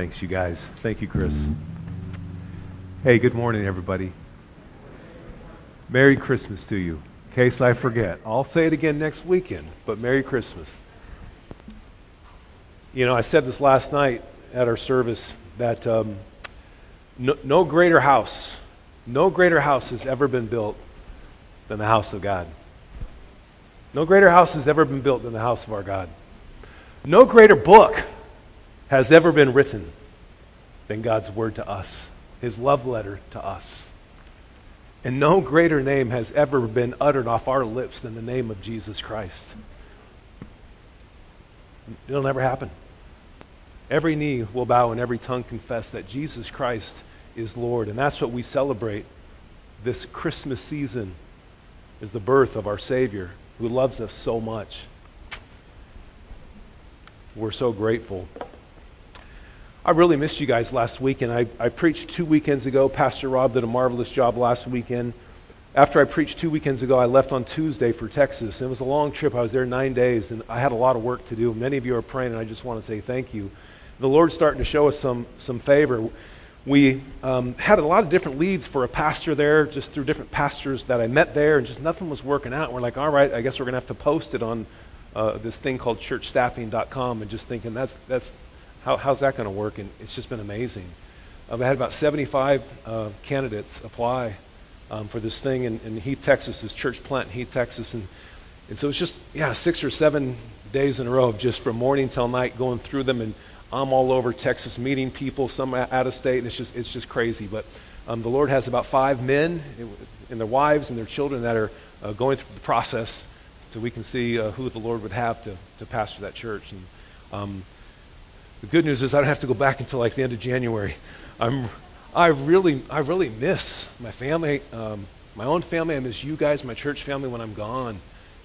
Thanks, you guys. Thank you, Chris. Hey, good morning, everybody. Merry Christmas to you. In case I forget, I'll say it again next weekend, but Merry Christmas. You know, I said this last night at our service that um, no, no greater house, no greater house has ever been built than the house of God. No greater house has ever been built than the house of our God. No greater book has ever been written than God's word to us, his love letter to us. And no greater name has ever been uttered off our lips than the name of Jesus Christ. It'll never happen. Every knee will bow and every tongue confess that Jesus Christ is Lord. And that's what we celebrate this Christmas season is the birth of our Savior who loves us so much. We're so grateful. I really missed you guys last weekend. I, I preached two weekends ago. Pastor Rob did a marvelous job last weekend. After I preached two weekends ago, I left on Tuesday for Texas. It was a long trip. I was there nine days, and I had a lot of work to do. Many of you are praying, and I just want to say thank you. The Lord's starting to show us some, some favor. We um, had a lot of different leads for a pastor there, just through different pastors that I met there, and just nothing was working out. We're like, all right, I guess we're going to have to post it on uh, this thing called churchstaffing.com, and just thinking that's, that's how, how's that going to work? And it's just been amazing. I've had about 75 uh, candidates apply um, for this thing in, in, Heath, Texas, this church plant in Heath, Texas. And, and so it's just, yeah, six or seven days in a row of just from morning till night going through them. And I'm all over Texas meeting people, some out of state, and it's just, it's just crazy. But um, the Lord has about five men and their wives and their children that are uh, going through the process so we can see uh, who the Lord would have to, to pastor that church. And um, the good news is I don't have to go back until like the end of January. I'm, I really, I really miss my family, um, my own family. I miss you guys, my church family when I'm gone.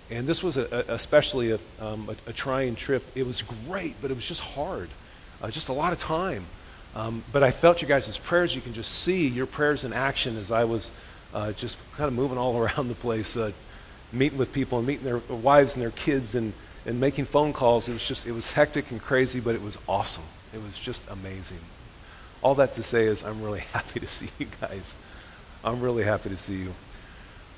And this was a, a, especially a, um, a, trying trip. It was great, but it was just hard, uh, just a lot of time. Um, but I felt you guys' prayers. You can just see your prayers in action as I was uh, just kind of moving all around the place, uh, meeting with people and meeting their wives and their kids and and making phone calls. It was just, it was hectic and crazy, but it was awesome. It was just amazing. All that to say is, I'm really happy to see you guys. I'm really happy to see you.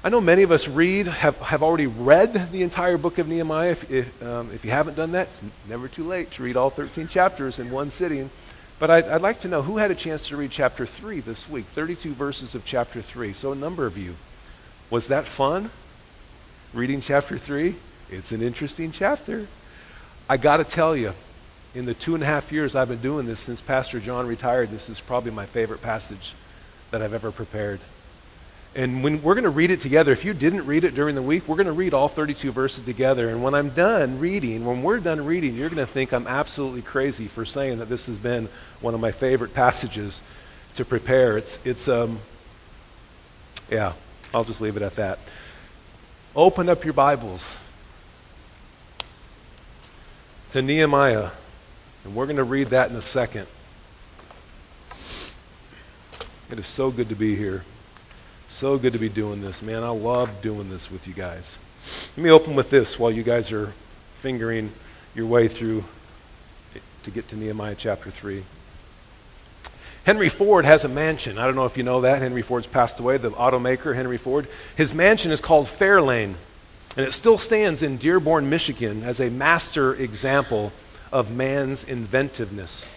I know many of us read, have, have already read the entire book of Nehemiah. If, if, um, if you haven't done that, it's never too late to read all 13 chapters in one sitting. But I'd, I'd like to know who had a chance to read chapter 3 this week, 32 verses of chapter 3. So a number of you. Was that fun? Reading chapter 3? It's an interesting chapter. I got to tell you, in the two and a half years I've been doing this since Pastor John retired, this is probably my favorite passage that I've ever prepared. And when we're going to read it together, if you didn't read it during the week, we're going to read all 32 verses together. And when I'm done reading, when we're done reading, you're going to think I'm absolutely crazy for saying that this has been one of my favorite passages to prepare. It's, it's, um, yeah, I'll just leave it at that. Open up your Bibles to Nehemiah. And we're going to read that in a second. It is so good to be here. So good to be doing this, man. I love doing this with you guys. Let me open with this while you guys are fingering your way through to get to Nehemiah chapter 3. Henry Ford has a mansion. I don't know if you know that. Henry Ford's passed away, the automaker, Henry Ford. His mansion is called Fair Lane. And it still stands in Dearborn, Michigan as a master example of man's inventiveness.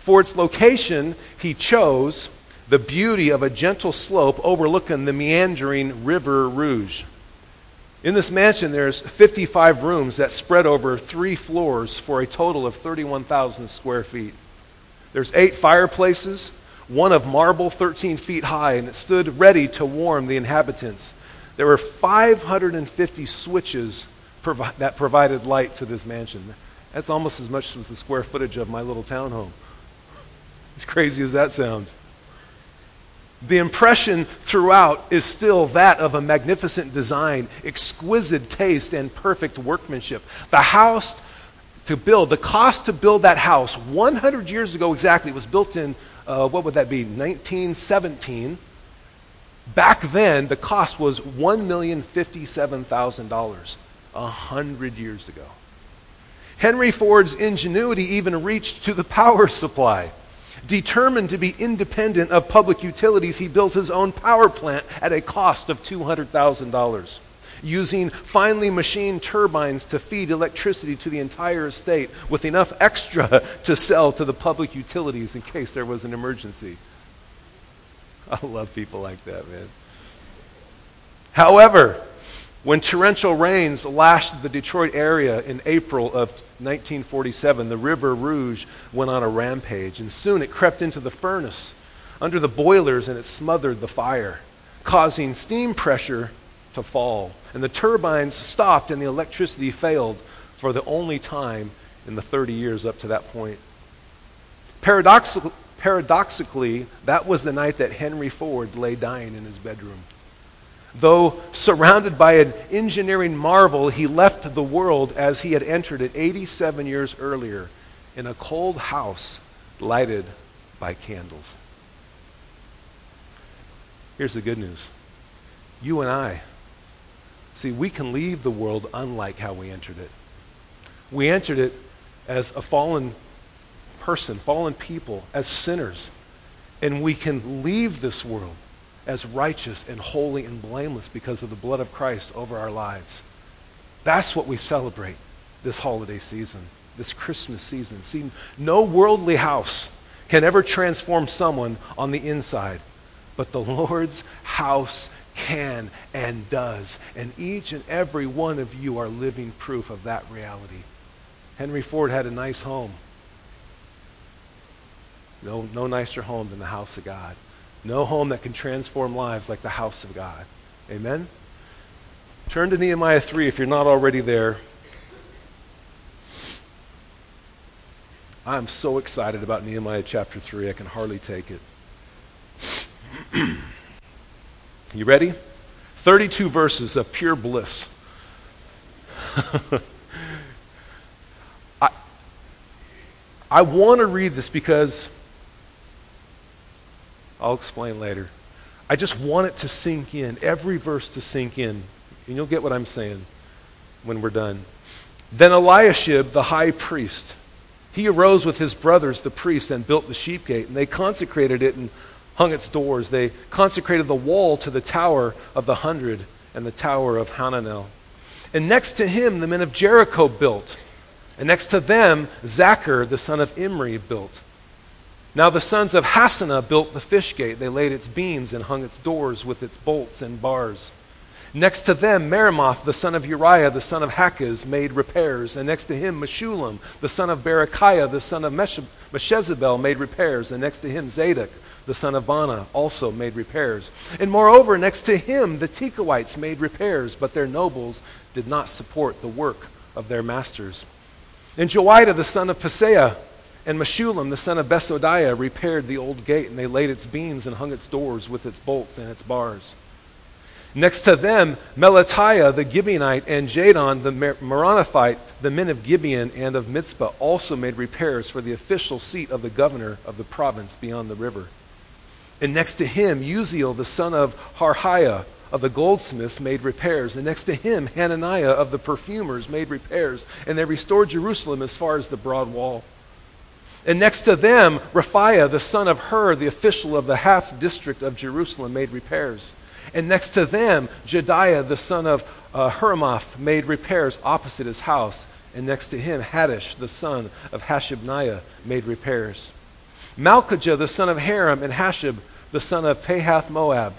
For its location, he chose the beauty of a gentle slope overlooking the meandering River Rouge. In this mansion, there's 55 rooms that spread over three floors for a total of 31,000 square feet. There's eight fireplaces, one of marble 13 feet high, and it stood ready to warm the inhabitants. There were 550 switches provi- that provided light to this mansion. That's almost as much as the square footage of my little townhome. As crazy as that sounds. The impression throughout is still that of a magnificent design, exquisite taste, and perfect workmanship. The house to build, the cost to build that house 100 years ago exactly, was built in, uh, what would that be, 1917. Back then, the cost was $1,057,000, a hundred years ago. Henry Ford's ingenuity even reached to the power supply. Determined to be independent of public utilities, he built his own power plant at a cost of $200,000, using finely machined turbines to feed electricity to the entire estate with enough extra to sell to the public utilities in case there was an emergency. I love people like that, man. However, when torrential rains lashed the Detroit area in April of 1947, the River Rouge went on a rampage, and soon it crept into the furnace under the boilers and it smothered the fire, causing steam pressure to fall. And the turbines stopped and the electricity failed for the only time in the 30 years up to that point. Paradoxically, paradoxically, that was the night that Henry Ford lay dying in his bedroom. Though surrounded by an engineering marvel, he left the world as he had entered it 87 years earlier in a cold house lighted by candles. Here's the good news you and I, see, we can leave the world unlike how we entered it. We entered it as a fallen person, fallen people, as sinners. And we can leave this world as righteous and holy and blameless because of the blood of Christ over our lives. That's what we celebrate this holiday season, this Christmas season. See, no worldly house can ever transform someone on the inside, but the Lord's house can and does. And each and every one of you are living proof of that reality. Henry Ford had a nice home. No, no nicer home than the house of God. No home that can transform lives like the house of God. Amen? Turn to Nehemiah 3 if you're not already there. I'm so excited about Nehemiah chapter 3, I can hardly take it. you ready? 32 verses of pure bliss. I, I want to read this because I'll explain later. I just want it to sink in, every verse to sink in. And you'll get what I'm saying when we're done. Then Eliashib, the high priest, he arose with his brothers, the priests, and built the sheep gate. And they consecrated it and hung its doors. They consecrated the wall to the tower of the hundred and the tower of Hananel. And next to him, the men of Jericho built. And next to them, Zaccur, the son of Imri, built. Now the sons of Hassenaah built the fish gate. They laid its beams and hung its doors with its bolts and bars. Next to them, Meremoth, the son of Uriah, the son of Hakkoz, made repairs. And next to him, Meshullam, the son of Berechiah, the son of Meshezabel, made repairs. And next to him, Zadok, the son of Baana, also made repairs. And moreover, next to him, the Tekoites made repairs, but their nobles did not support the work of their masters. And Joiada, the son of Paseah, and Meshullam, the son of Besodiah, repaired the old gate, and they laid its beams and hung its doors with its bolts and its bars. Next to them, Melatiah the Gibeonite and Jadon the Meronothite, the men of Gibeon and of Mizpah, also made repairs for the official seat of the governor of the province beyond the river. And next to him, Uzziel the son of Harhaiah of the goldsmiths made repairs. And next to him, Hananiah of the perfumers made repairs. And they restored Jerusalem as far as the broad wall. And next to them, Rephaiah, the son of Hur, the official of the half district of Jerusalem, made repairs. And next to them, Jediah, the son of uh, Huramoth, made repairs opposite his house. And next to him, Haddish, the son of Hashabniah, made repairs. Malchijah, the son of Haram, and Hashab, the son of Pahath Moab,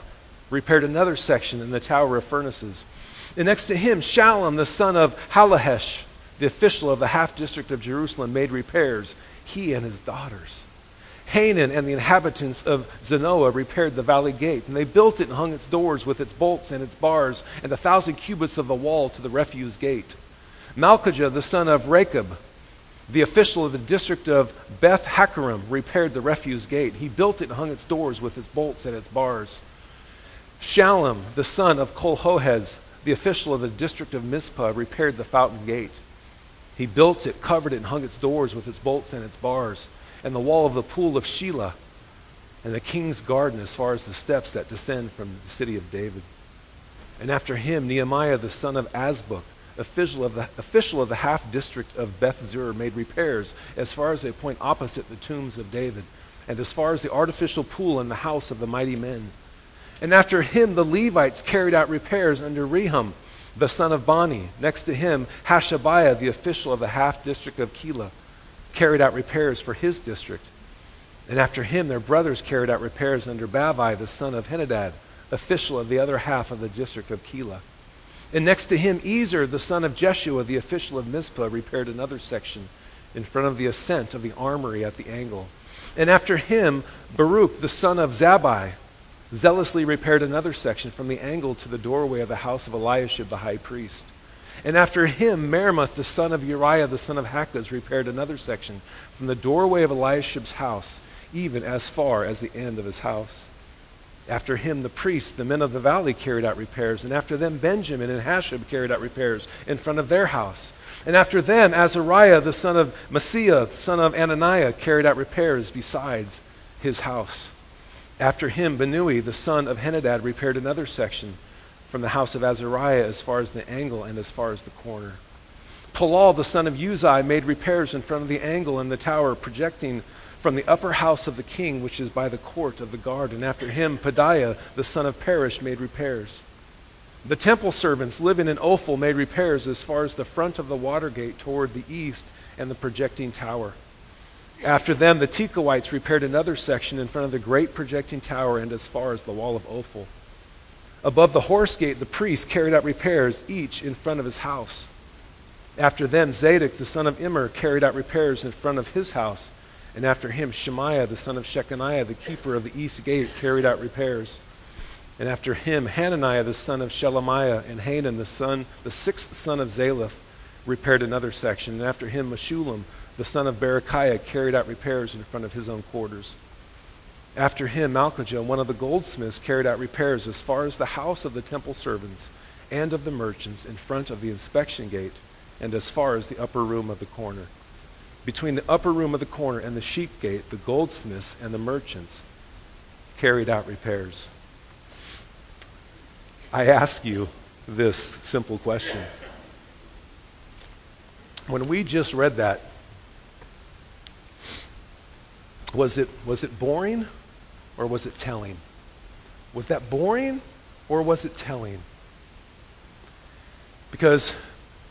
repaired another section in the Tower of Furnaces. And next to him, Shallum, the son of Hallohesh, the official of the half district of Jerusalem, made repairs he and his daughters. Hanan and the inhabitants of Zanoah repaired the valley gate, and they built it and hung its doors with its bolts and its bars, and a thousand cubits of the wall to the refuse gate. Malchijah, the son of Rechab, the official of the district of Beth Haccherem, repaired the refuse gate. He built it and hung its doors with its bolts and its bars. Shallum, the son of Colhohez, the official of the district of Mizpah, repaired the fountain gate. He built it, covered it, and hung its doors with its bolts and its bars, and the wall of the pool of Shelah, and the king's garden as far as the steps that descend from the city of David. And after him, Nehemiah the son of Azbuk, official of the, official of the half district of Beth Zur, made repairs as far as a point opposite the tombs of David. and as far as the artificial pool in the house of the mighty men. And after him, the Levites carried out repairs under Rehum, the son of Bani. Next to him, Hashabiah, the official of the half district of Keilah, carried out repairs for his district. And after him, their brothers carried out repairs under Bavai, the son of Henadad, official of the other half of the district of Keilah. And next to him, Ezer, the son of Jeshua, the official of Mizpah, repaired another section in front of the ascent of the armory at the angle. And after him, Baruch, the son of Zabbai, zealously repaired another section from the angle to the doorway of the house of Eliashib the high priest. And after him, Meremoth, the son of Uriah, the son of Hakkoz, repaired another section from the doorway of Eliashib's house, even as far as the end of his house. After him, the priests, the men of the valley, carried out repairs. And after them, Benjamin and Hashab carried out repairs in front of their house. And after them, Azariah, the son of Maaseiah, son of Ananiah, carried out repairs besides his house. After him, Benui, the son of Henadad, repaired another section from the house of Azariah as far as the angle and as far as the corner. Palal, the son of Uzai, made repairs in front of the angle and the tower, projecting from the upper house of the king, which is by the court of the guard. And after him, Pedaiah, the son of Parosh, made repairs. The temple servants living in Ophel made repairs as far as the front of the water gate toward the east and the projecting tower. After them, the Tekoites repaired another section in front of the great projecting tower and as far as the wall of Ophel. Above the horse gate, the priests carried out repairs, each in front of his house. After them, Zadok, the son of Immer, carried out repairs in front of his house. And after him, Shemaiah, the son of Shechaniah, the keeper of the east gate, carried out repairs. And after him, Hananiah, the son of Shelemiah, and Hanan, the son, the sixth son of Zalaph, repaired another section. And after him, Meshullam, the son of Berechiah, carried out repairs in front of his own quarters. After him, Malchijah, one of the goldsmiths, carried out repairs as far as the house of the temple servants and of the merchants in front of the inspection gate and as far as the upper room of the corner. Between the upper room of the corner and the sheep gate, the goldsmiths and the merchants carried out repairs. I ask you this simple question. When we just read that, was it, was it boring or was it telling? Was that boring or was it telling? Because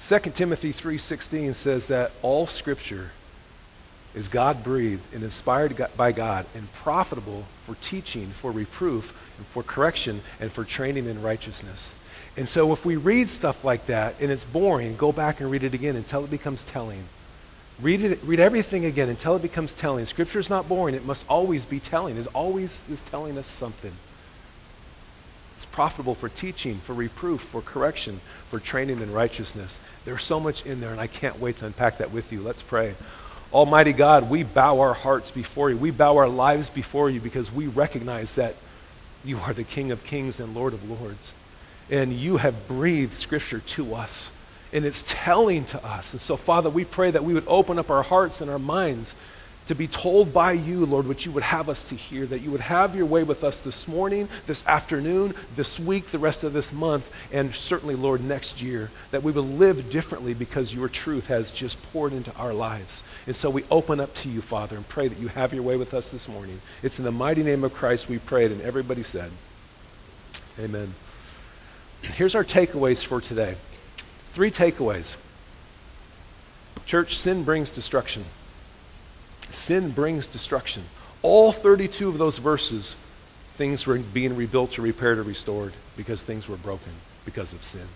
2 Timothy 3:16 says that all scripture is God breathed and inspired by God and profitable for teaching, for reproof, and for correction, and for training in righteousness. And so if we read stuff like that and it's boring, go back and read it again until it becomes telling. Read, it, read everything again until it becomes telling. Scripture is not boring. It must always be telling. It always is telling us something. It's profitable for teaching, for reproof, for correction, for training in righteousness. There's so much in there, and I can't wait to unpack that with you. Let's pray. Almighty God, we bow our hearts before you. We bow our lives before you because we recognize that you are the King of kings and Lord of lords. And you have breathed Scripture to us and it's telling to us. And so, Father, we pray that we would open up our hearts and our minds to be told by you, Lord, what you would have us to hear, that you would have your way with us this morning, this afternoon, this week, the rest of this month, and certainly, Lord, next year, that we will live differently because your truth has just poured into our lives. And so we open up to you, Father, and pray that you have your way with us this morning. It's in the mighty name of Christ we prayed, and everybody said, Amen. Here's our takeaways for today. Three takeaways. Church, sin brings destruction. Sin brings destruction. All 32 of those verses, things were being rebuilt or repaired or restored because things were broken because of sin.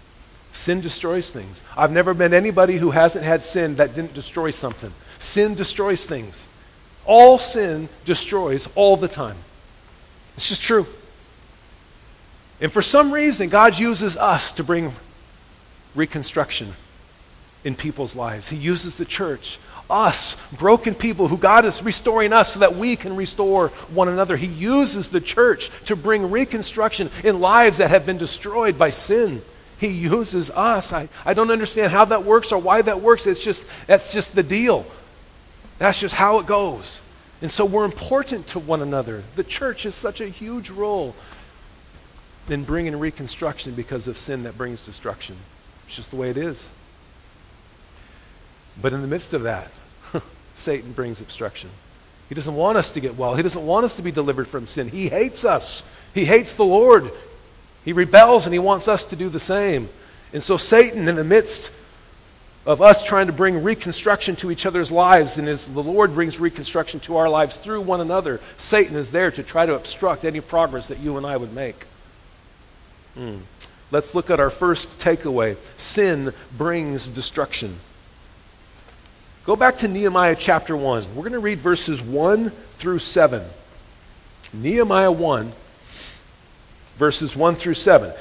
Sin destroys things. I've never met anybody who hasn't had sin that didn't destroy something. Sin destroys things. All sin destroys all the time. It's just true. And for some reason, God uses us to bring reconstruction in people's lives. He uses the church, us, broken people who God is restoring us so that we can restore one another. He uses the church to bring reconstruction in lives that have been destroyed by sin. He uses us. I, I don't understand how that works or why that works. It's just, that's just the deal. That's just how it goes. And so we're important to one another. The church has such a huge role in bringing reconstruction because of sin that brings destruction. It's just the way it is. But in the midst of that, Satan brings obstruction. He doesn't want us to get well. He doesn't want us to be delivered from sin. He hates us. He hates the Lord. He rebels and he wants us to do the same. And so, Satan, in the midst of us trying to bring reconstruction to each other's lives, and as the Lord brings reconstruction to our lives through one another, Satan is there to try to obstruct any progress that you and I would make. Hmm. Let's look at our first takeaway sin brings destruction. Go back to Nehemiah chapter 1. We're going to read verses 1 through 7. Nehemiah 1, verses 1 through 7.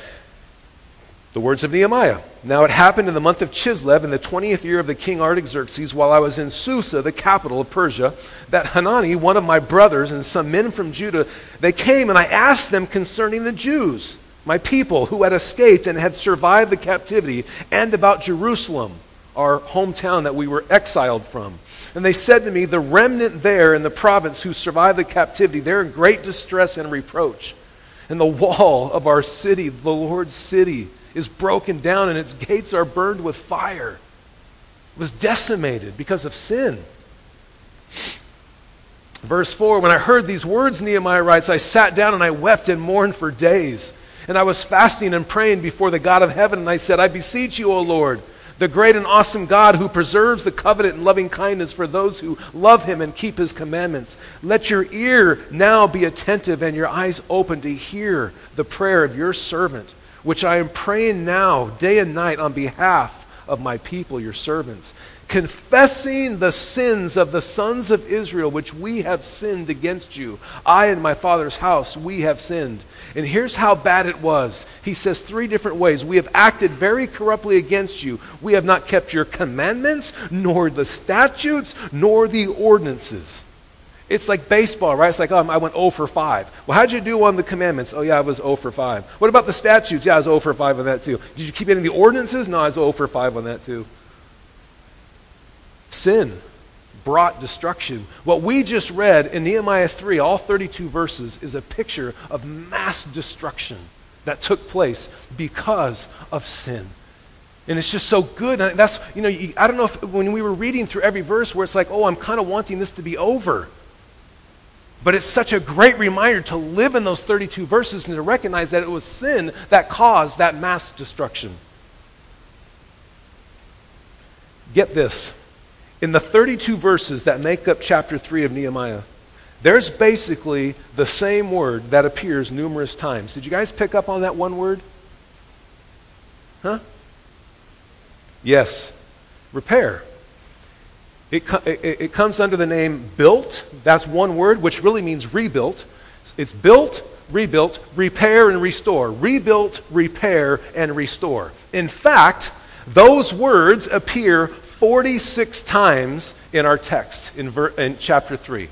The words of Nehemiah. Now it happened in the month of Chislev, in the 20th year of the king Artaxerxes, while I was in Susa, the capital of Persia, that Hanani, one of my brothers, and some men from Judah, they came and I asked them concerning the Jews, my people who had escaped and had survived the captivity, and about Jerusalem, our hometown that we were exiled from. And they said to me, The remnant there in the province who survived the captivity, they're in great distress and reproach. And the wall of our city, the Lord's city, is broken down and its gates are burned with fire. It was decimated because of sin. Verse 4 When I heard these words, Nehemiah writes, I sat down and I wept and mourned for days. And I was fasting and praying before the God of heaven, and I said, I beseech you, O Lord, the great and awesome God who preserves the covenant and loving kindness for those who love him and keep his commandments. Let your ear now be attentive and your eyes open to hear the prayer of your servant which I am praying now, day and night, on behalf of my people, your servants, confessing the sins of the sons of Israel, which we have sinned against you. I and my father's house, we have sinned. And here's how bad it was. He says three different ways. We have acted very corruptly against you. We have not kept your commandments, nor the statutes, nor the ordinances. It's like baseball, right? It's like, oh, I went 0 for 5. Well, how'd you do on the commandments? Oh, yeah, I was 0 for 5. What about the statutes? Yeah, I was 0 for 5 on that too. Did you keep any of the ordinances? No, I was 0 for 5 on that too. Sin brought destruction. What we just read in Nehemiah 3, all 32 verses, is a picture of mass destruction that took place because of sin. And it's just so good. And that's, you know, I don't know if when we were reading through every verse where it's like, oh, I'm kind of wanting this to be over. But it's such a great reminder to live in those 32 verses and to recognize that it was sin that caused that mass destruction. Get this. In the 32 verses that make up chapter 3 of Nehemiah, there's basically the same word that appears numerous times. Did you guys pick up on that one word? Huh? Yes. Repair. It, it, it, comes under the name built. That's one word, which really means rebuilt. It's built, rebuilt, repair, and restore. Rebuilt, repair, and restore. In fact, those words appear 46 times in our text in, ver, in chapter 3.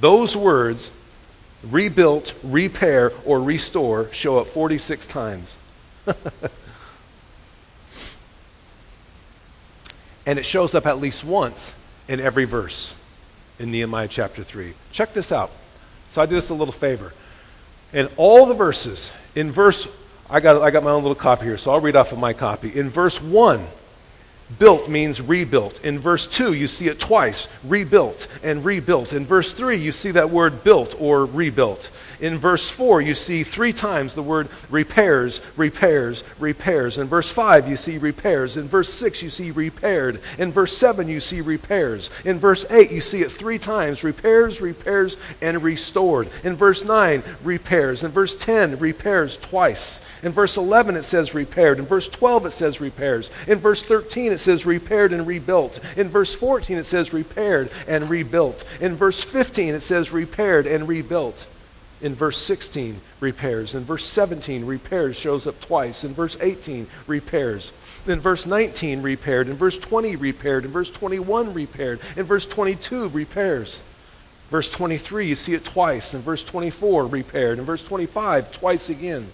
Those words, rebuilt, repair, or restore, show up 46 times. And it shows up at least once in every verse in Nehemiah chapter 3. Check this out. So I did us a little favor. In all the verses, in verse, I got, I got my own little copy here, so I'll read off of my copy. In verse 1, Built means rebuilt. In verse 2, you see it twice rebuilt and rebuilt. In verse 3, you see that word built or rebuilt. In verse 4, you see three times the word repairs, repairs, repairs. In verse 5, you see repairs. In verse 6, you see repaired. In verse 7, you see repairs. In verse 8, you see it three times repairs, repairs, and restored. In verse 9, repairs. In verse 10, repairs twice. In verse 11, it says repaired. In verse 12, it says repairs. In verse 13, it says repaired and rebuilt. In verse 14, it says repaired and rebuilt. In verse 15, it says repaired and rebuilt. In verse 16, repairs. In verse 17, repairs shows up twice. In verse 18, repairs. In verse 19, repaired. In verse 20, repaired. In verse 21, repaired. In verse 22, repairs. Verse 23, you see it twice. In verse 24, repaired. In verse 25, twice again.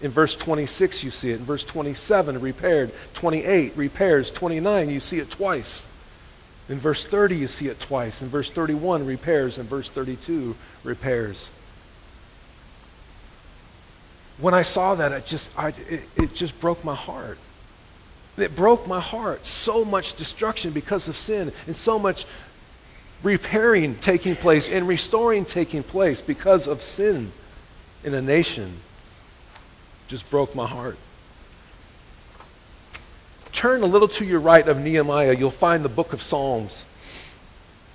In verse 26, you see it. In verse 27, repaired. 28, repairs. 29, you see it twice. In verse 30, you see it twice. In verse 31, repairs. In verse 32, repairs when I saw that, it just, I, it, it just broke my heart. It broke my heart. So much destruction because of sin, and so much repairing taking place and restoring taking place because of sin in a nation just broke my heart. Turn a little to your right of Nehemiah, you'll find the book of Psalms.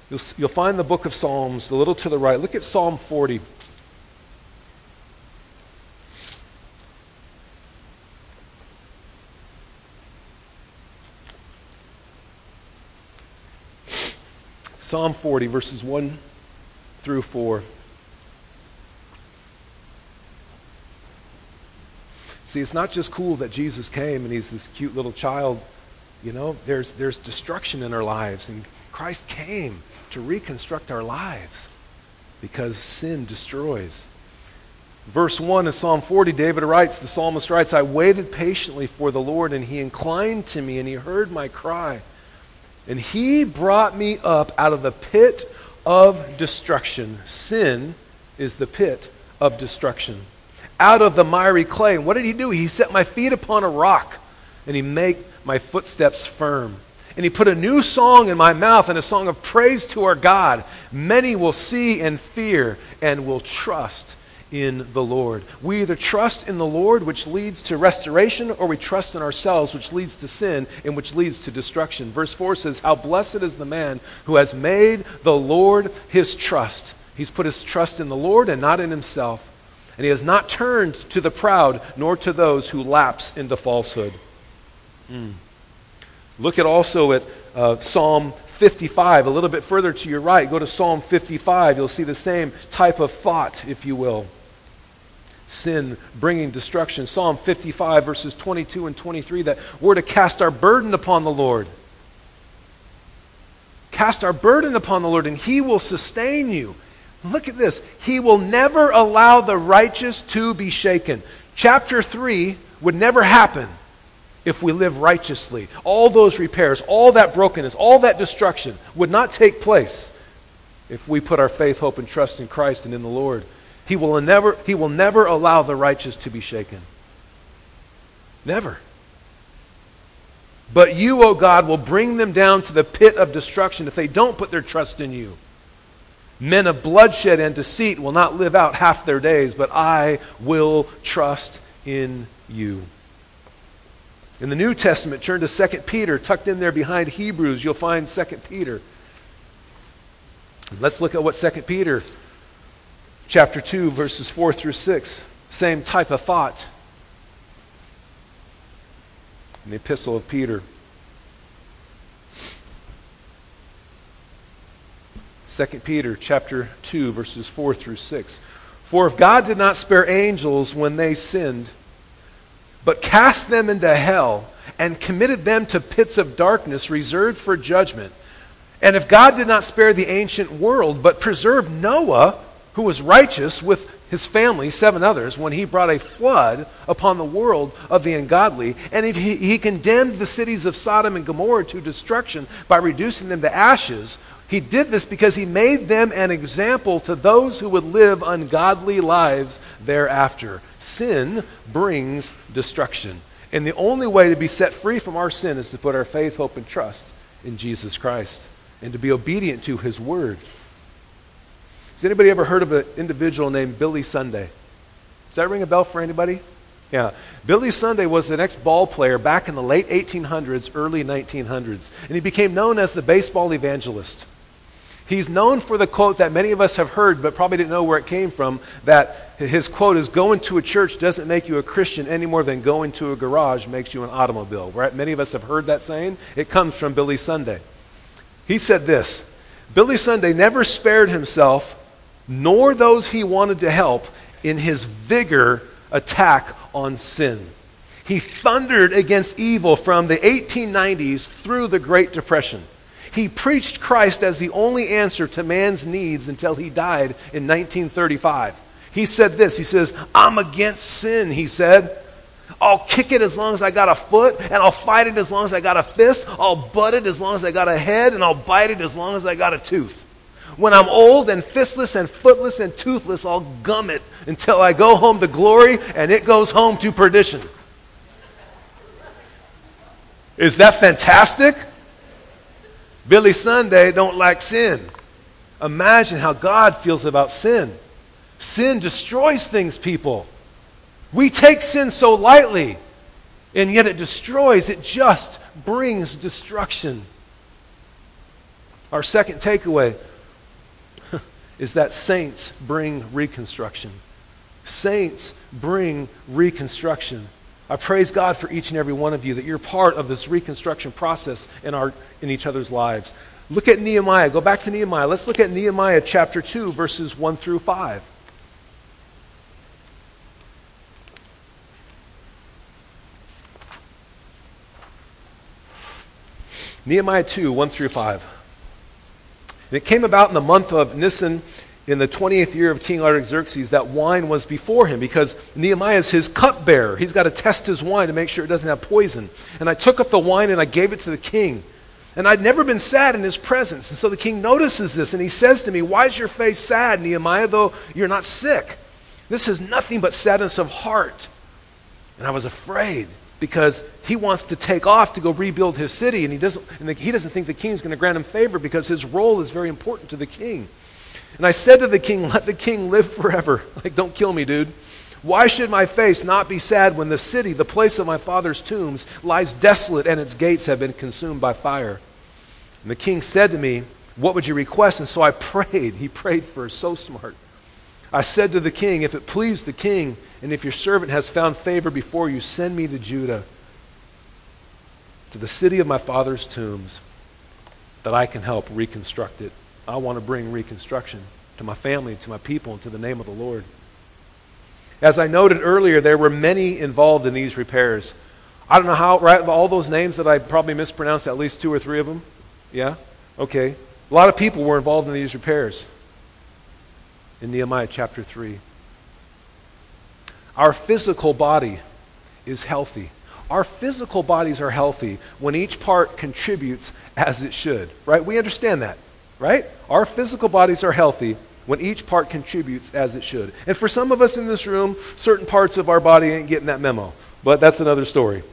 You'll, you'll find the book of Psalms a little to the right. Look at Psalm 40. Psalm 40, verses 1 through 4. See, it's not just cool that Jesus came and he's this cute little child. You know, there's, there's destruction in our lives, and Christ came to reconstruct our lives because sin destroys. Verse 1 of Psalm 40, David writes, the psalmist writes, I waited patiently for the Lord, and he inclined to me, and he heard my cry. And he brought me up out of the pit of destruction. Sin is the pit of destruction. Out of the miry clay. And what did he do? He set my feet upon a rock, and he made my footsteps firm. And he put a new song in my mouth and a song of praise to our God. Many will see and fear and will trust in the Lord. We either trust in the Lord, which leads to restoration, or we trust in ourselves, which leads to sin and which leads to destruction. Verse 4 says, How blessed is the man who has made the Lord his trust. He's put his trust in the Lord and not in himself. And he has not turned to the proud, nor to those who lapse into falsehood. Mm. Look at also at uh, Psalm 55, a little bit further to your right. Go to Psalm 55. You'll see the same type of thought, if you will sin bringing destruction. Psalm 55, verses 22 and 23, that we're to cast our burden upon the Lord. Cast our burden upon the Lord, and He will sustain you. Look at this. He will never allow the righteous to be shaken. Chapter 3 would never happen if we live righteously. All those repairs, all that brokenness, all that destruction would not take place if we put our faith, hope, and trust in Christ and in the Lord. He will never, he will never allow the righteous to be shaken. Never. But you, O oh God, will bring them down to the pit of destruction if they don't put their trust in you. Men of bloodshed and deceit will not live out half their days, but I will trust in you. In the New Testament, turn to 2 Peter. Tucked in there behind Hebrews, you'll find 2 Peter. Let's look at what 2 Peter chapter 2, verses 4 through 6. Same type of thought in the epistle of Peter. 2 Peter chapter 2 verses 4 through 6. For if God did not spare angels when they sinned, but cast them into hell and committed them to pits of darkness reserved for judgment, and if God did not spare the ancient world, but preserved Noah, who was righteous with his family, seven others, when he brought a flood upon the world of the ungodly. And he, he condemned the cities of Sodom and Gomorrah to destruction by reducing them to ashes. He did this because he made them an example to those who would live ungodly lives thereafter. Sin brings destruction. And the only way to be set free from our sin is to put our faith, hope, and trust in Jesus Christ and to be obedient to his word. Has anybody ever heard of an individual named Billy Sunday? Does that ring a bell for anybody? Yeah. Billy Sunday was the next ball player back in the late 1800s, early 1900s, and he became known as the baseball evangelist. He's known for the quote that many of us have heard, but probably didn't know where it came from. That his quote is Going to a church doesn't make you a Christian any more than going to a garage makes you an automobile. Right? Many of us have heard that saying. It comes from Billy Sunday. He said this Billy Sunday never spared himself nor those he wanted to help in his vigor attack on sin. He thundered against evil from the 1890s through the Great Depression. He preached Christ as the only answer to man's needs until he died in 1935. He said this He says, I'm against sin, he said. I'll kick it as long as I got a foot, and I'll fight it as long as I got a fist. I'll butt it as long as I got a head, and I'll bite it as long as I got a tooth. When I'm old and fistless and footless and toothless, I'll gum it until I go home to glory and it goes home to perdition. Is that fantastic? Billy Sunday don't like sin. Imagine how God feels about sin. Sin destroys things, people. We take sin so lightly, and yet it destroys, it just brings destruction. Our second takeaway is that saints bring reconstruction. Saints bring reconstruction. I praise God for each and every one of you that you're part of this reconstruction process in, our, in each other's lives. Look at Nehemiah. Go back to Nehemiah. Let's look at Nehemiah chapter 2, verses 1 through 5. Nehemiah 2, 1 through 5. And it came about in the month of Nisan in the 20th year of King Artaxerxes that wine was before him because Nehemiah is his cupbearer. He's got to test his wine to make sure it doesn't have poison. And I took up the wine and I gave it to the king. And I'd never been sad in his presence. And so the king notices this and he says to me, Why is your face sad, Nehemiah, though you're not sick? This is nothing but sadness of heart. And I was afraid because he wants to take off to go rebuild his city and he doesn't, and he doesn't think the king's going to grant him favor because his role is very important to the king. And I said to the king, Let the king live forever. Like, don't kill me, dude. Why should my face not be sad when the city, the place of my father's tombs, lies desolate and its gates have been consumed by fire? And the king said to me, What would you request? And so I prayed. He prayed for so smart. I said to the king, If it please the king, and if your servant has found favor before you, send me to Judah, to the city of my father's tombs, that I can help reconstruct it. I want to bring reconstruction to my family, to my people, and to the name of the Lord. As I noted earlier, there were many involved in these repairs. I don't know how, right? All those names that I probably mispronounced, at least two or three of them. Yeah? Okay. A lot of people were involved in these repairs in Nehemiah chapter 3. Our physical body is healthy. Our physical bodies are healthy when each part contributes as it should, right? We understand that right? Our physical bodies are healthy when each part contributes as it should. And for some of us in this room, certain parts of our body ain't getting that memo, but that's another story.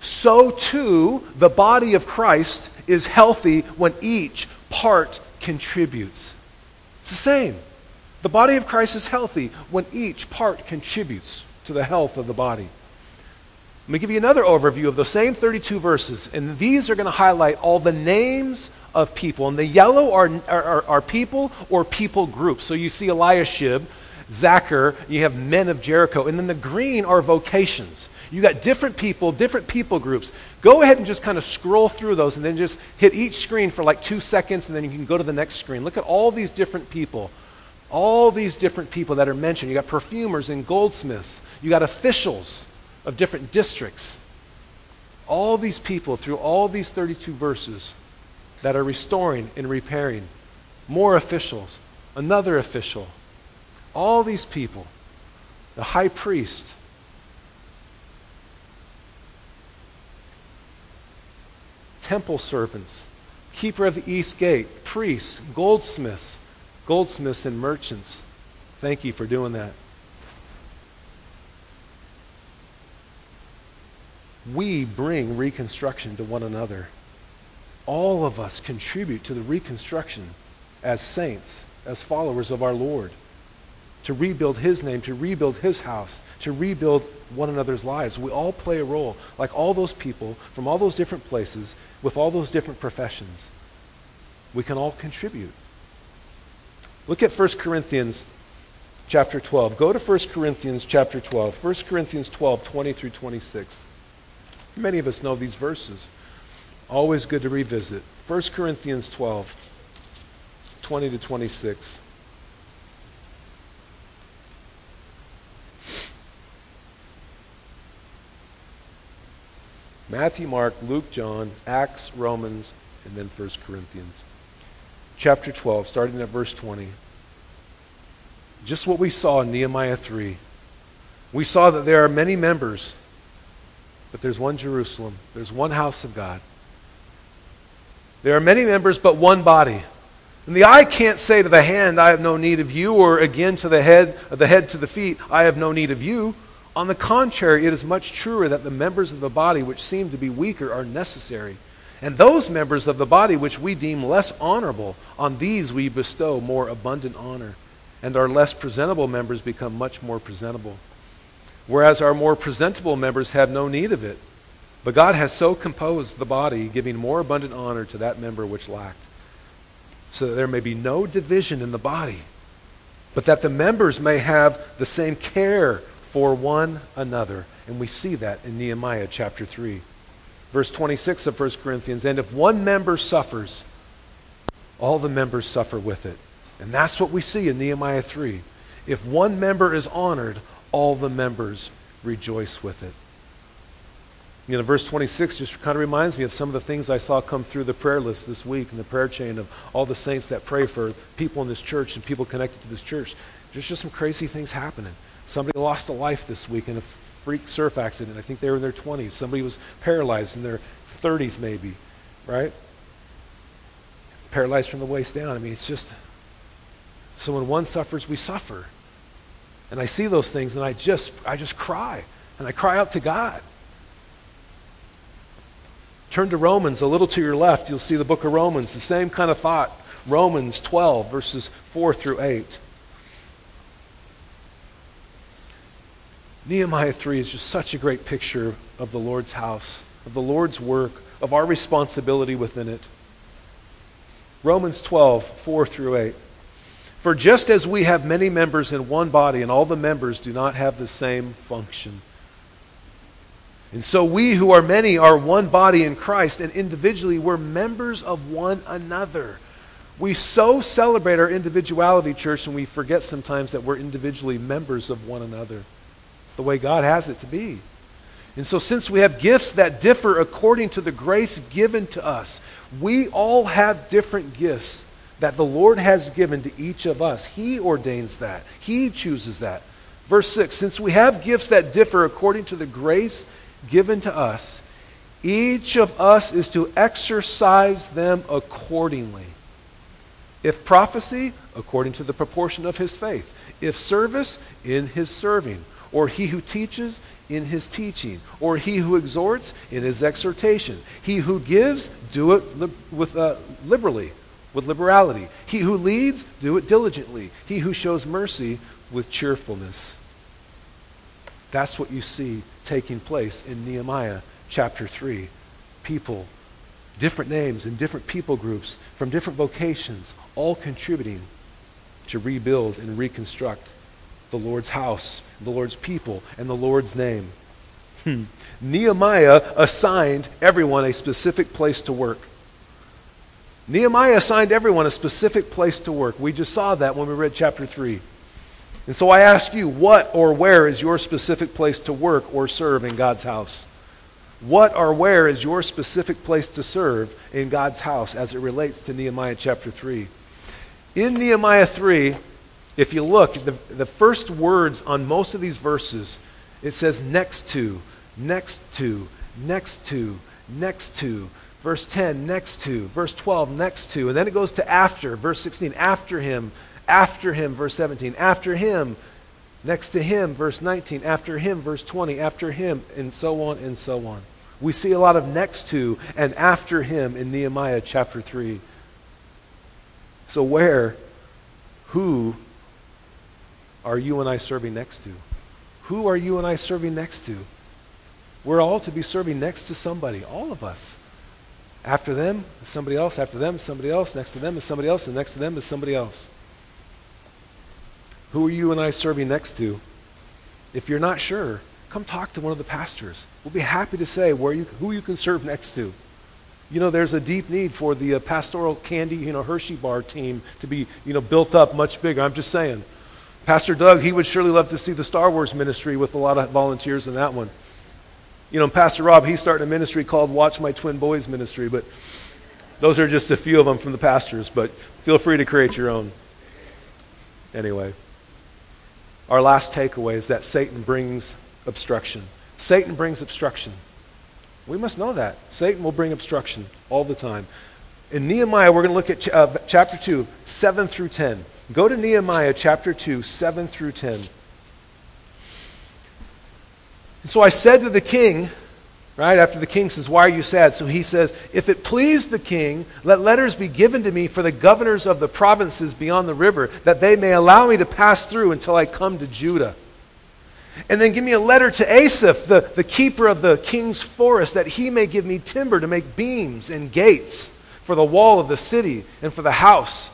So too, the body of Christ is healthy when each part contributes. It's the same. The body of Christ is healthy when each part contributes to the health of the body. Let me give you another overview of the same 32 verses, and these are going to highlight all the names of people. And the yellow are, are, are people or people groups. So you see Eliashib, Zaccur, you have men of Jericho. And then the green are vocations. You got different people, different people groups. Go ahead and just kind of scroll through those and then just hit each screen for like two seconds and then you can go to the next screen. Look at all these different people. All these different people that are mentioned. You got perfumers and goldsmiths. You got officials of different districts. All these people through all these 32 verses that are restoring and repairing, more officials, another official, all these people, the high priest, temple servants, keeper of the east gate, priests, goldsmiths, goldsmiths and merchants. Thank you for doing that. We bring reconstruction to one another all of us contribute to the reconstruction as saints, as followers of our Lord, to rebuild His name, to rebuild His house, to rebuild one another's lives. We all play a role, like all those people from all those different places, with all those different professions. We can all contribute. Look at 1 Corinthians chapter 12. Go to 1 Corinthians chapter 12. 1 Corinthians 12, 20 through 26. Many of us know these verses. Always good to revisit. 1 Corinthians 12, 20 to 26. Matthew, Mark, Luke, John, Acts, Romans, and then 1 Corinthians. Chapter 12, starting at verse 20. Just what we saw in Nehemiah 3. We saw that there are many members, but there's one Jerusalem, there's one house of God. There are many members, but one body. And the eye can't say to the hand, I have no need of you, or again to the head, the head to the feet, I have no need of you. On the contrary, it is much truer that the members of the body which seem to be weaker are necessary. And those members of the body which we deem less honorable, on these we bestow more abundant honor. And our less presentable members become much more presentable. Whereas our more presentable members have no need of it. But God has so composed the body, giving more abundant honor to that member which lacked, so that there may be no division in the body, but that the members may have the same care for one another. And we see that in Nehemiah chapter 3. Verse 26 of 1 Corinthians And if one member suffers, all the members suffer with it. And that's what we see in Nehemiah 3. If one member is honored, all the members rejoice with it. You know, verse 26 just kind of reminds me of some of the things I saw come through the prayer list this week and the prayer chain of all the saints that pray for people in this church and people connected to this church. There's just some crazy things happening. Somebody lost a life this week in a freak surf accident. I think they were in their 20s. Somebody was paralyzed in their 30s, maybe, right? Paralyzed from the waist down. I mean, it's just. So when one suffers, we suffer. And I see those things and I just, I just cry. And I cry out to God. Turn to Romans a little to your left. You'll see the book of Romans, the same kind of thought. Romans 12, verses 4 through 8. Nehemiah 3 is just such a great picture of the Lord's house, of the Lord's work, of our responsibility within it. Romans 12, 4 through 8. For just as we have many members in one body, and all the members do not have the same function, and so we who are many are one body in Christ, and individually we're members of one another. We so celebrate our individuality, church, and we forget sometimes that we're individually members of one another. It's the way God has it to be. And so, since we have gifts that differ according to the grace given to us, we all have different gifts that the Lord has given to each of us. He ordains that, He chooses that. Verse 6 Since we have gifts that differ according to the grace given to us, each of us is to exercise them accordingly. If prophecy, according to the proportion of his faith. If service, in his serving. Or he who teaches, in his teaching. Or he who exhorts, in his exhortation. He who gives, do it li- with, uh, liberally, with liberality. He who leads, do it diligently. He who shows mercy, with cheerfulness. That's what you see taking place in Nehemiah chapter 3. People, different names and different people groups from different vocations, all contributing to rebuild and reconstruct the Lord's house, the Lord's people, and the Lord's name. Hmm. Nehemiah assigned everyone a specific place to work. Nehemiah assigned everyone a specific place to work. We just saw that when we read chapter 3. And so I ask you, what or where is your specific place to work or serve in God's house? What or where is your specific place to serve in God's house as it relates to Nehemiah chapter 3? In Nehemiah 3, if you look, the, the first words on most of these verses, it says next to, next to, next to, next to. Verse 10, next to. Verse 12, next to. And then it goes to after. Verse 16, after him, after him, verse 17. After him, next to him, verse 19. After him, verse 20. After him, and so on and so on. We see a lot of next to and after him in Nehemiah chapter 3. So, where, who are you and I serving next to? Who are you and I serving next to? We're all to be serving next to somebody, all of us. After them is somebody else, after them is somebody else, next to them is somebody else, and next to them is somebody else. Who are you and I serving next to? If you're not sure, come talk to one of the pastors. We'll be happy to say where you, who you can serve next to. You know, there's a deep need for the uh, pastoral candy, you know, Hershey bar team to be, you know, built up much bigger. I'm just saying. Pastor Doug, he would surely love to see the Star Wars ministry with a lot of volunteers in that one. You know, Pastor Rob, he's starting a ministry called Watch My Twin Boys Ministry, but those are just a few of them from the pastors, but feel free to create your own. Anyway. Our last takeaway is that Satan brings obstruction. Satan brings obstruction. We must know that. Satan will bring obstruction all the time. In Nehemiah, we're going to look at ch- uh, chapter 2, 7 through 10. Go to Nehemiah chapter 2, 7 through 10. And so I said to the king, Right? After the king says, Why are you sad? So he says, If it please the king, let letters be given to me for the governors of the provinces beyond the river, that they may allow me to pass through until I come to Judah. And then give me a letter to Asaph, the, the keeper of the king's forest, that he may give me timber to make beams and gates for the wall of the city and for the house.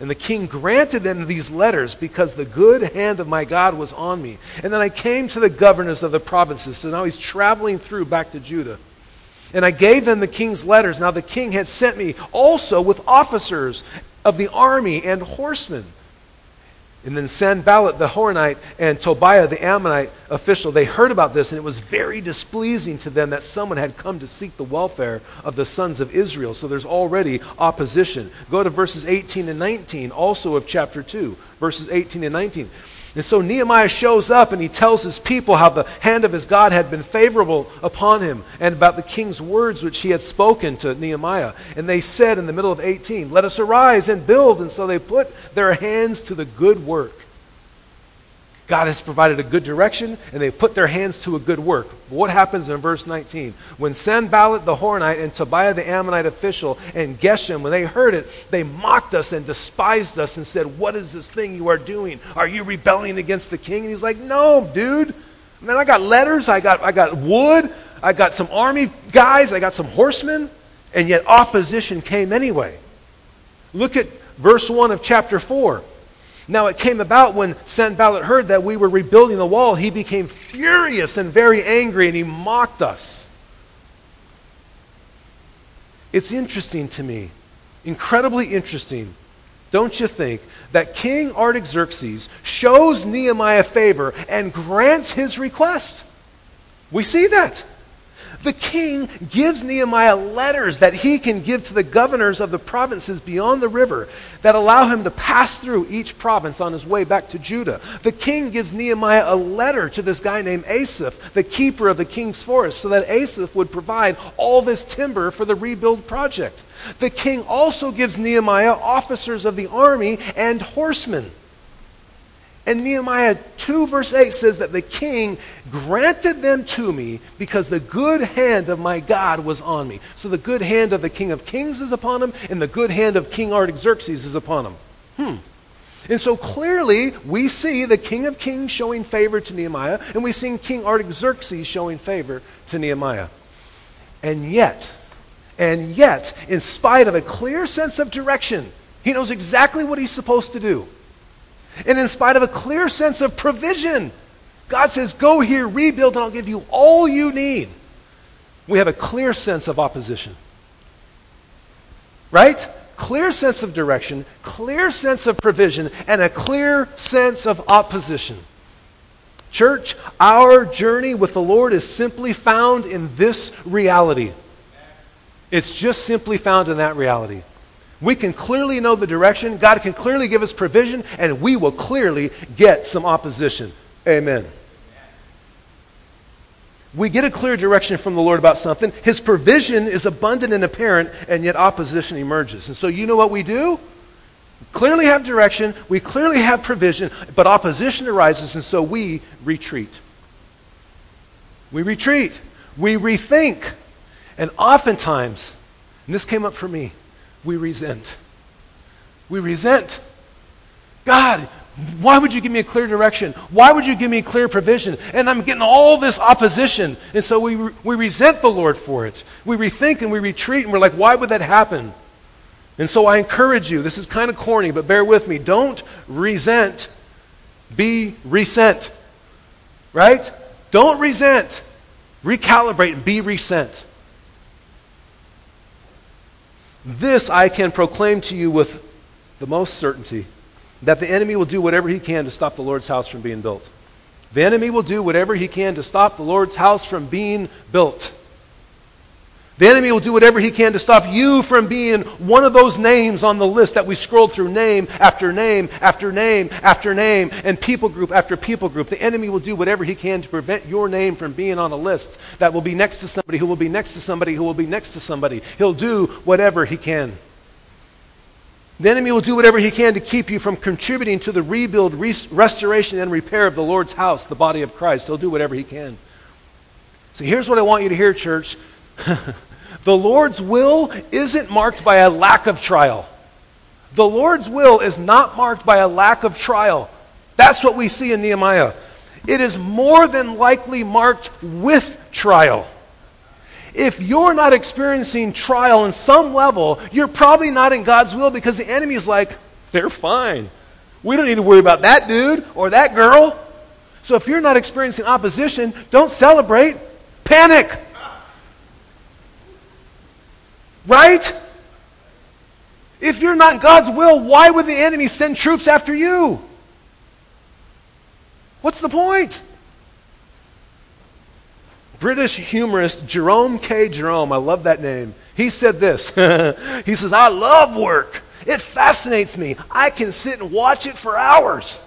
And the king granted them these letters because the good hand of my God was on me. And then I came to the governors of the provinces. So now he's traveling through back to Judah. And I gave them the king's letters. Now the king had sent me also with officers of the army and horsemen. And then Sanballat the Horonite and Tobiah the Ammonite official, they heard about this, and it was very displeasing to them that someone had come to seek the welfare of the sons of Israel. So there's already opposition. Go to verses 18 and 19, also of chapter 2, verses 18 and 19. And so Nehemiah shows up and he tells his people how the hand of his God had been favorable upon him and about the king's words which he had spoken to Nehemiah. And they said in the middle of 18, Let us arise and build. And so they put their hands to the good work. God has provided a good direction, and they put their hands to a good work. What happens in verse 19? When Sanballat the Horonite and Tobiah the Ammonite official and Geshem, when they heard it, they mocked us and despised us and said, What is this thing you are doing? Are you rebelling against the king? And he's like, No, dude. Man, I got letters, I got, I got wood, I got some army guys, I got some horsemen, and yet opposition came anyway. Look at verse 1 of chapter 4. Now it came about when Sanballat heard that we were rebuilding the wall, he became furious and very angry, and he mocked us. It's interesting to me, incredibly interesting, don't you think, that King Artaxerxes shows Nehemiah favor and grants his request? We see that the king gives Nehemiah letters that he can give to the governors of the provinces beyond the river that allow him to pass through each province on his way back to Judah. The king gives Nehemiah a letter to this guy named Asaph, the keeper of the king's forest, so that Asaph would provide all this timber for the rebuild project. The king also gives Nehemiah officers of the army and horsemen. And Nehemiah 2, verse 8 says that the king granted them to me because the good hand of my God was on me. So the good hand of the king of kings is upon him, and the good hand of King Artaxerxes is upon him. Hmm. And so clearly, we see the king of kings showing favor to Nehemiah, and we see King Artaxerxes showing favor to Nehemiah. And yet, and yet, in spite of a clear sense of direction, he knows exactly what he's supposed to do. And in spite of a clear sense of provision, God says, Go here, rebuild, and I'll give you all you need. We have a clear sense of opposition. Right? Clear sense of direction, clear sense of provision, and a clear sense of opposition. Church, our journey with the Lord is simply found in this reality. It's just simply found in that reality. We can clearly know the direction, God can clearly give us provision, and we will clearly get some opposition. Amen. We get a clear direction from the Lord about something. His provision is abundant and apparent, and yet opposition emerges. And so, you know what we do? We clearly have direction, we clearly have provision, but opposition arises, and so we retreat. We retreat. We rethink. And oftentimes, and this came up for me, we resent. We resent. God, why would you give me a clear direction? Why would you give me clear provision? And I'm getting all this opposition. And so we, we resent the Lord for it. We rethink and we retreat and we're like, why would that happen? And so I encourage you, this is kind of corny, but bear with me. Don't resent, be resent. Right? Don't resent. Recalibrate and be resent. This I can proclaim to you with the most certainty that the enemy will do whatever he can to stop the Lord's house from being built. The enemy will do whatever he can to stop the Lord's house from being built. The enemy will do whatever he can to stop you from being one of those names on the list that we scrolled through name after name after name after name and people group after people group. The enemy will do whatever he can to prevent your name from being on a list that will be next to somebody who will be next to somebody who will be next to somebody. He'll do whatever he can. The enemy will do whatever he can to keep you from contributing to the rebuild, restoration, and repair of the Lord's house, the body of Christ. He'll do whatever he can. So here's what I want you to hear, church. the Lord's will isn't marked by a lack of trial. The Lord's will is not marked by a lack of trial. That's what we see in Nehemiah. It is more than likely marked with trial. If you're not experiencing trial in some level, you're probably not in God's will because the enemy's like, they're fine. We don't need to worry about that dude or that girl. So if you're not experiencing opposition, don't celebrate. Panic. Right? If you're not God's will, why would the enemy send troops after you? What's the point? British humorist Jerome K. Jerome, I love that name. He said this. he says, I love work. It fascinates me. I can sit and watch it for hours.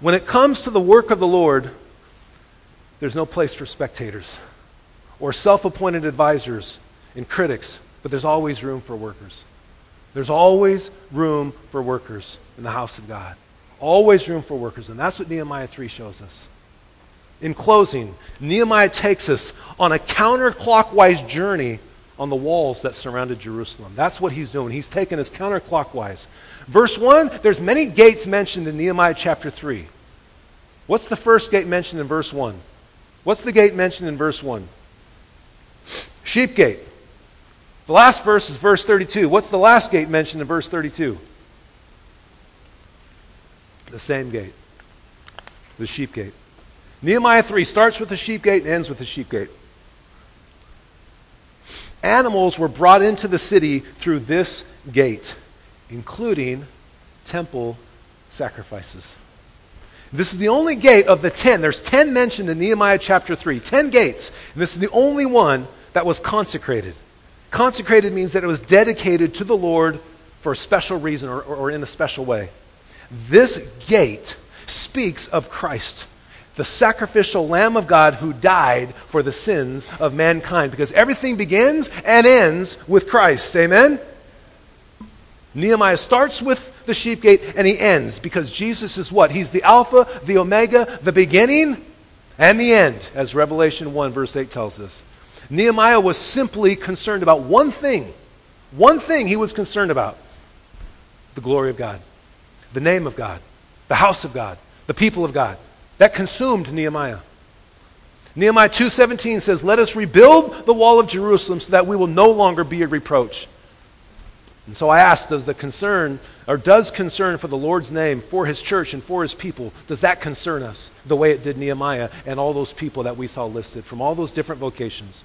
When it comes to the work of the Lord, there's no place for spectators or self appointed advisors and critics, but there's always room for workers. There's always room for workers in the house of God. Always room for workers. And that's what Nehemiah 3 shows us. In closing, Nehemiah takes us on a counterclockwise journey on the walls that surrounded Jerusalem. That's what he's doing. He's taking us counterclockwise. Verse 1, there's many gates mentioned in Nehemiah chapter 3. What's the first gate mentioned in verse 1? What's the gate mentioned in verse 1? Sheep gate. The last verse is verse 32. What's the last gate mentioned in verse 32? The same gate. The sheep gate. Nehemiah 3 starts with the sheep gate and ends with the sheep gate. Animals were brought into the city through this gate, including temple sacrifices. This is the only gate of the ten. There's ten mentioned in Nehemiah chapter 3. Ten gates. And this is the only one that was consecrated. Consecrated means that it was dedicated to the Lord for a special reason or, or, or in a special way. This gate speaks of Christ, the sacrificial Lamb of God who died for the sins of mankind, because everything begins and ends with Christ. Amen? Nehemiah starts with the sheep gate and he ends because Jesus is what? He's the Alpha, the Omega, the beginning, and the end, as Revelation 1, verse 8 tells us. Nehemiah was simply concerned about one thing. One thing he was concerned about the glory of God, the name of God, the house of God, the people of God. That consumed Nehemiah. Nehemiah 2:17 says, "Let us rebuild the wall of Jerusalem so that we will no longer be a reproach." And so I ask, does the concern, or does concern for the Lord's name, for his church, and for his people, does that concern us the way it did Nehemiah and all those people that we saw listed from all those different vocations?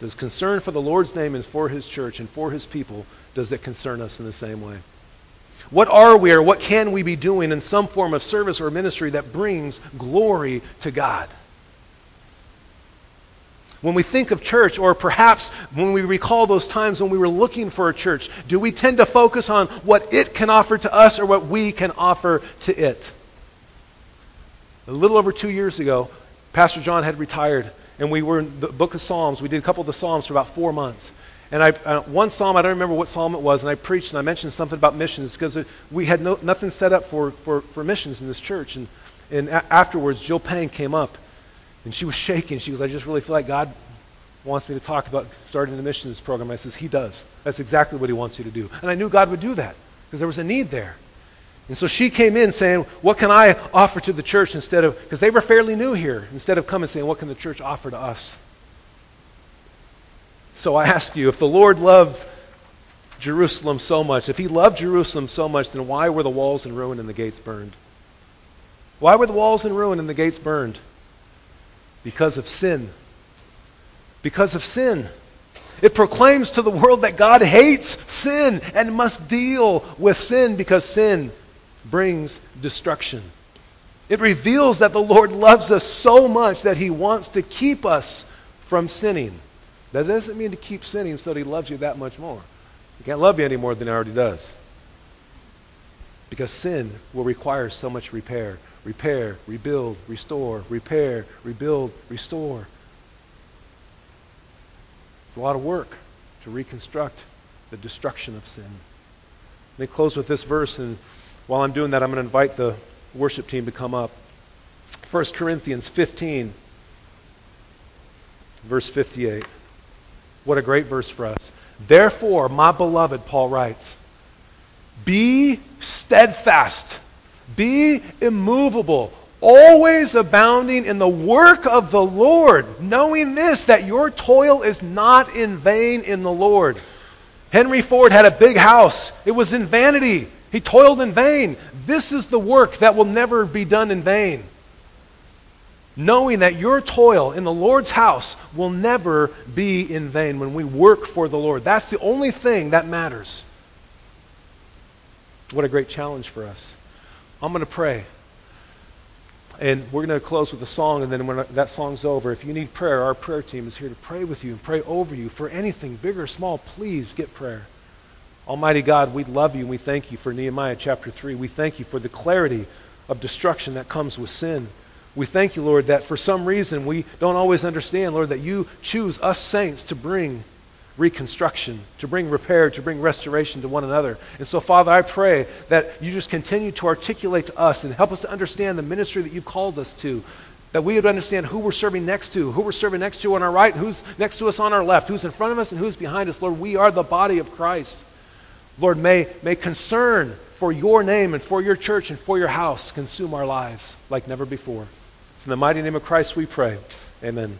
Does concern for the Lord's name and for his church and for his people, does it concern us in the same way? What are we or what can we be doing in some form of service or ministry that brings glory to God? When we think of church, or perhaps when we recall those times when we were looking for a church, do we tend to focus on what it can offer to us or what we can offer to it? A little over two years ago, Pastor John had retired, and we were in the book of Psalms. We did a couple of the Psalms for about four months. And I, uh, one psalm, I don't remember what psalm it was, and I preached and I mentioned something about missions because we had no, nothing set up for, for, for missions in this church. And, and a- afterwards, Jill Payne came up and she was shaking. She goes, I just really feel like God wants me to talk about starting the missions program. I says, He does. That's exactly what He wants you to do. And I knew God would do that because there was a need there. And so she came in saying, What can I offer to the church instead of, because they were fairly new here, instead of coming saying, What can the church offer to us? So I ask you, if the Lord loves Jerusalem so much, if He loved Jerusalem so much, then why were the walls in ruin and the gates burned? Why were the walls in ruin and the gates burned? Because of sin. Because of sin. It proclaims to the world that God hates sin and must deal with sin because sin brings destruction. It reveals that the Lord loves us so much that he wants to keep us from sinning. That doesn't mean to keep sinning so that he loves you that much more. He can't love you any more than he already does. Because sin will require so much repair repair, rebuild, restore, repair, rebuild, restore. It's a lot of work to reconstruct the destruction of sin. Me close with this verse, and while I'm doing that, I'm going to invite the worship team to come up. 1 Corinthians 15, verse 58. What a great verse for us. Therefore, my beloved, Paul writes, be steadfast, be immovable, always abounding in the work of the Lord, knowing this, that your toil is not in vain in the Lord. Henry Ford had a big house, it was in vanity. He toiled in vain. This is the work that will never be done in vain. Knowing that your toil in the Lord's house will never be in vain when we work for the Lord. That's the only thing that matters. What a great challenge for us. I'm going to pray. And we're going to close with a song, and then when that song's over, if you need prayer, our prayer team is here to pray with you and pray over you. For anything, big or small, please get prayer. Almighty God, we love you and we thank you for Nehemiah chapter 3. We thank you for the clarity of destruction that comes with sin. We thank you, Lord, that for some reason we don't always understand, Lord, that you choose us saints to bring reconstruction, to bring repair, to bring restoration to one another. And so, Father, I pray that you just continue to articulate to us and help us to understand the ministry that you've called us to. That we would understand who we're serving next to, who we're serving next to on our right, who's next to us on our left, who's in front of us, and who's behind us. Lord, we are the body of Christ. Lord, may, may concern for your name and for your church and for your house consume our lives like never before. It's in the mighty name of Christ we pray. Amen.